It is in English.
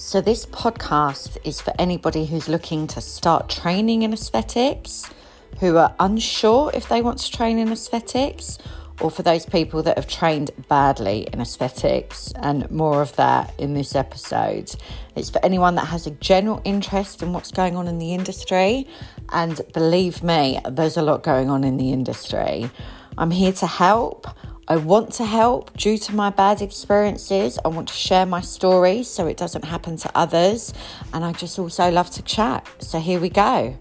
So, this podcast is for anybody who's looking to start training in aesthetics, who are unsure if they want to train in aesthetics, or for those people that have trained badly in aesthetics, and more of that in this episode. It's for anyone that has a general interest in what's going on in the industry, and believe me, there's a lot going on in the industry. I'm here to help. I want to help due to my bad experiences. I want to share my story so it doesn't happen to others. And I just also love to chat. So here we go.